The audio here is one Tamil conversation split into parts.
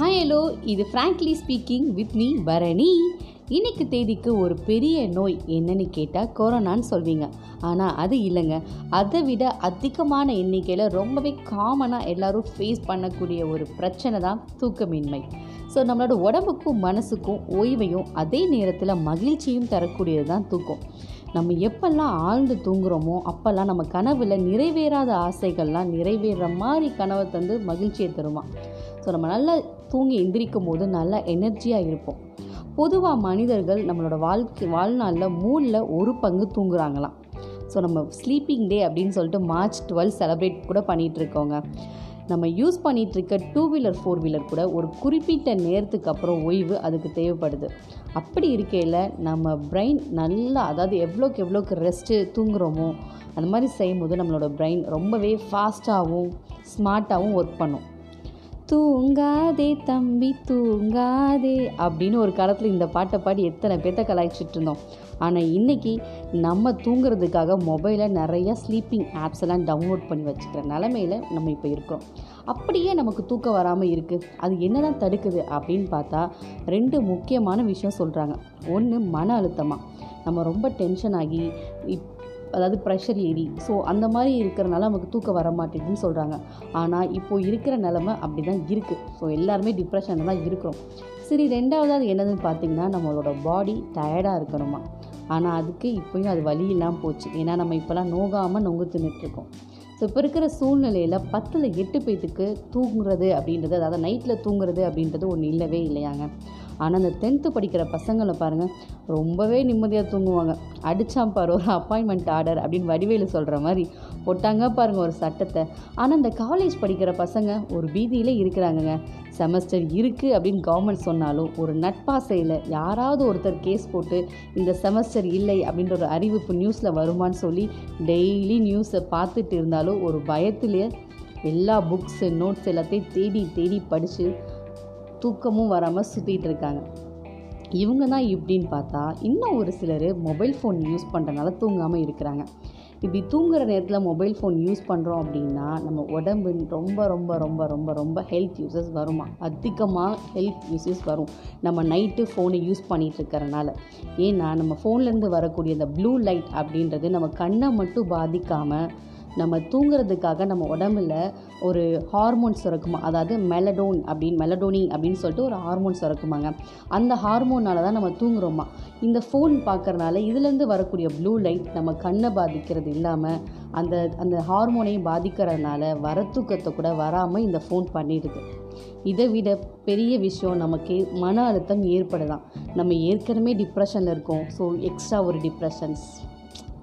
ஹாய் ஹலோ இது frankly speaking with me Bharani. இன்றைக்கு தேதிக்கு ஒரு பெரிய நோய் என்னன்னு கேட்டால் கொரோனான்னு சொல்வீங்க. ஆனால் அது இல்லைங்க. அதை விட அதிகமான எண்ணிக்கையில் ரொம்பவே காமனாக எல்லாரும் ஃபேஸ் பண்ணக்கூடிய ஒரு பிரச்சனை தான் தூக்கமின்மை. ஸோ நம்மளோட உடம்புக்கும் மனசுக்கும் ஓய்வையும் அதே நேரத்தில் மகிழ்ச்சியும் தரக்கூடியது தான் தூக்கம். நம்ம எப்பெல்லாம் ஆழ்ந்து தூங்குறோமோ அப்போல்லாம் நம்ம கனவில் நிறைவேறாத ஆசைகள்லாம் நிறைவேற மாதிரி கனவை தந்து மகிழ்ச்சியை தருமா ஸோ நம்ம நல்லா தூங்கி எந்திரிக்கும் போது நல்லா எனர்ஜியாக இருப்போம். பொதுவாக மனிதர்கள் நம்மளோட வாழ்க்கை வாழ்நாளில் மூணில் ஒரு பங்கு தூங்குறாங்களாம். ஸோ நம்ம ஸ்லீப்பிங் டே அப்படின்னு சொல்லிட்டு மார்ச் டுவெல் செலப்ரேட் கூட பண்ணிகிட்டு இருக்கோங்க. நம்ம யூஸ் பண்ணிகிட்ருக்க டூ வீலர் ஃபோர் வீலர் கூட ஒரு குறிப்பிட்ட நேரத்துக்கு அப்புறம் ஓய்வு அதுக்கு தேவைப்படுது. அப்படி இருக்கையில் நம்ம பிரெயின் நல்லா அதாவது எவ்வளோக்கு எவ்வளோக்கு ரெஸ்ட்டு தூங்குறோமோ அந்த மாதிரி செய்யும்போது நம்மளோட பிரெயின் ரொம்பவே ஃபாஸ்ட்டாகவும் ஸ்மார்ட்டாகவும் ஒர்க் பண்ணும். தூங்காதே தம்பி தூங்காதே. அப்படின்னு ஒரு காலத்தில் இந்த பாட்டை பாடி எத்தனை பேர்த்த கலாய்ச்சிட்டு இருந்தோம். ஆனால் இன்றைக்கி நம்ம தூங்குறதுக்காக மொபைலில் நிறையா ஸ்லீப்பிங் ஆப்ஸ் எல்லாம் டவுன்லோட் பண்ணி வச்சுக்கிற நிலமையில நம்ம இப்போ இருக்கிறோம். அப்படியே நமக்கு தூக்கம் வராமல் இருக்குது அது என்ன தான் தடுக்குது அப்படின்னு பார்த்தா ரெண்டு முக்கியமான விஷயம் சொல்கிறாங்க ஒன்று மன அழுத்தமாக நம்ம ரொம்ப டென்ஷன் ஆகி இப் அதாவது ப்ரெஷர் ஏறி. ஸோ அந்த மாதிரி இருக்கிறனால நமக்கு தூக்கம் வர மாட்டேங்குதுன்னு சொல்கிறாங்க ஆனால் இப்போது இருக்கிற நிலமை அப்படி தான் இருக்குது ஸோ எல்லாருமே டிப்ரெஷனில் தான் இருக்கிறோம். சரி ரெண்டாவது அது என்னதுன்னு பார்த்தீங்கன்னா நம்மளோட பாடி டயர்டாக இருக்கணுமா? ஆனால் அதுக்கு இப்போயும் அது வழி இல்லாமல் போச்சு. ஏன்னா நம்ம இப்போல்லாம் நோகாமல் நொங்கு தின்னுட்ருக்கோம் ஸோ இப்போ இருக்கிற சூழ்நிலையில் பத்தில் எட்டு பேத்துக்கு தூங்குறது அப்படின்றது அதாவது நைட்டில் தூங்குறது அப்படின்றது ஒன்று இல்லவே இல்லையாங்க. ஆனால் அந்த டென்த்து படிக்கிற பசங்களை பாருங்கள் ரொம்பவே நிம்மதியாக தூங்குவாங்க. அடித்தான் பாரு ஒரு அப்பாயின்மெண்ட் ஆர்டர் அப்படின்னு வடிவேலு சொல்கிற மாதிரி போட்டாங்க பாருங்கள் ஒரு சட்டத்தை. ஆனால் இந்த காலேஜ் படிக்கிற பசங்க ஒரு வீதியில் இருக்கிறாங்கங்க. செமஸ்டர் இருக்குது அப்படின்னு கவர்மெண்ட் சொன்னாலும் ஒரு நட்பாசையில் யாராவது ஒருத்தர் கேஸ் போட்டு இந்த செமஸ்டர் இல்லை அப்படின்ற ஒரு அறிவிப்பு நியூஸில் வருமான்னு சொல்லி டெய்லி நியூஸை பார்த்துட்டு இருந்தாலும் ஒரு பயத்திலே எல்லா புக்ஸு நோட்ஸ் எல்லாத்தையும் தேடி தேடி படித்து தூக்கமும் வராமல் சுற்றிட்டு இருக்காங்க இவங்க தான் இப்படின்னு பார்த்தா இன்னும் ஒரு சிலர் மொபைல் ஃபோன் யூஸ் பண்ணுறனால தூங்காமல் இருக்கிறாங்க. இப்படி தூங்குகிற நேரத்தில் மொபைல் ஃபோன் யூஸ் பண்ணுறோம் அப்படின்னா நம்ம உடம்பு ரொம்ப ரொம்ப ரொம்ப ரொம்ப ரொம்ப ஹெல்த் யூசஸ் வருமா? அதிகமாக ஹெல்த் யூசஸ் வரும். நம்ம நைட்டு ஃபோனை யூஸ் பண்ணிகிட்டு இருக்கிறனால ஏன்னா நம்ம ஃபோன்லேருந்து வரக்கூடிய அந்த ப்ளூ லைட் அப்படின்றது நம்ம கண்ணை மட்டும் பாதிக்காமல் நம்ம தூங்குறதுக்காக நம்ம உடம்புல ஒரு ஹார்மோன் சுரக்குமா அதாவது மெலடோன் அப்படின்னு மெலடோனி அப்படின்னு சொல்லிட்டு ஒரு ஹார்மோன் சுரக்குமாங்க. அந்த ஹார்மோனால தான் நம்ம தூங்குறோமா? இந்த ஃபோன் பார்க்குறனால இதுலேருந்து வரக்கூடிய ப்ளூ லைட் நம்ம கண்ணை பாதிக்கிறது இல்லாமல் அந்த அந்த ஹார்மோனையும் பாதிக்கிறதுனால வர தூக்கத்தை கூட வராமல் இந்த ஃபோன் பண்ணிடுது. இதை விட பெரிய விஷயம் நமக்கு மன அழுத்தம் ஏற்படலாம். நம்ம ஏற்கனவே டிப்ரெஷனில் இருக்கோம். ஸோ எக்ஸ்ட்ரா ஒரு depressions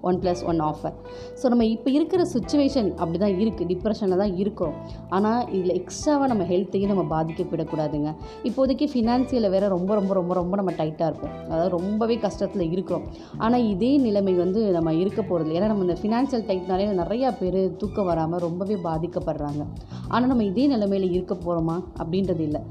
one plus one offer so நம்ம இப்போ இருக்கிற சுச்சுவேஷன் அப்படி தான் இருக்குது டிப்ரெஷனில் தான் இருக்கிறோம் ஆனால் இதில் எக்ஸ்ட்ராவாக நம்ம ஹெல்த்தையும் நம்ம பாதிக்கப்படக்கூடாதுங்க. இப்போதைக்கு ஃபினான்சியில் வேறு ரொம்ப ரொம்ப ரொம்ப ரொம்ப நம்ம டைட்டாக இருக்கும் அதாவது ரொம்பவே கஷ்டத்தில் இருக்கிறோம். ஆனால் இதே நிலைமை வந்து நம்ம இருக்க போகிறது ஏன்னா நம்ம இந்த ஃபினான்ஷியல் டைட்னாலே நிறையா பேர் தூக்கம் வராமல் ரொம்பவே பாதிக்கப்படுறாங்க. ஆனால் நம்ம இதே நிலைமையில் இருக்க போகிறோமா அப்படின்றது இல்லை.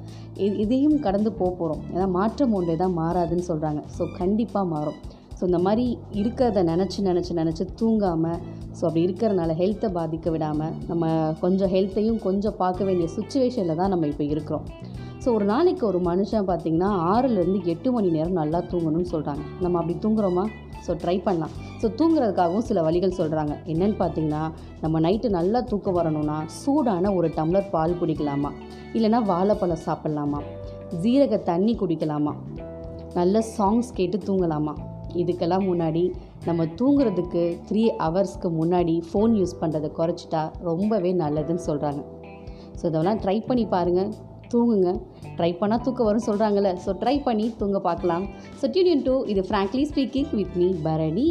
இதையும் கடந்து போக போகிறோம் ஏன்னா மாற்றம் ஒன்றே தான் மாறாதுன்னு சொல்கிறாங்க ஸோ கண்டிப்பாக மாறும். ஸோ இந்த மாதிரி இருக்கிறத நினச்சி நினச்சி நினச்சி தூங்காமல் ஸோ அப்படி இருக்கிறனால ஹெல்த்தை பாதிக்க விடாமல் நம்ம கொஞ்சம் ஹெல்த்தையும் கொஞ்சம் பார்க்க வேண்டிய சுச்சுவேஷனில் தான் நம்ம இப்போ இருக்கிறோம். ஸோ ஒரு நாளைக்கு ஒரு மனுஷன் பார்த்திங்கன்னா ஆறுலேருந்து எட்டு மணி நேரம் நல்லா தூங்கணும்னு சொல்கிறாங்க நம்ம அப்படி தூங்குறோமா? ஸோ ட்ரை பண்ணலாம். ஸோ தூங்குறதுக்காகவும் சில வழிகள் சொல்கிறாங்க என்னென்னு பார்த்தீங்கன்னா நம்ம நைட்டு நல்லா தூக்கம் வரணும்னா சூடான ஒரு டம்ளர் பால் குடிக்கலாமா? இல்லைனா வாழைப்பழம் சாப்பிட்லாமா? ஜீரக தண்ணி குடிக்கலாமா? நல்ல சாங்ஸ் கேட்டு தூங்கலாமா? இதுக்கெல்லாம் முன்னாடி நம்ம தூங்குறதுக்கு த்ரீ ஹவர்ஸ்க்கு முன்னாடி ஃபோன் யூஸ் பண்ணுறதை குறைச்சிட்டா ரொம்பவே நல்லதுன்னு சொல்கிறாங்க ஸோ இதெல்லாம் ட்ரை பண்ணி பாருங்கள் தூங்குங்க. ட்ரை பண்ணால் தூக்கம் வரும்னு சொல்கிறாங்கல்ல ஸோ ட்ரை பண்ணி தூங்க பார்க்கலாம். ஸோ டியூன் டூ இது frankly speaking with me Bharani.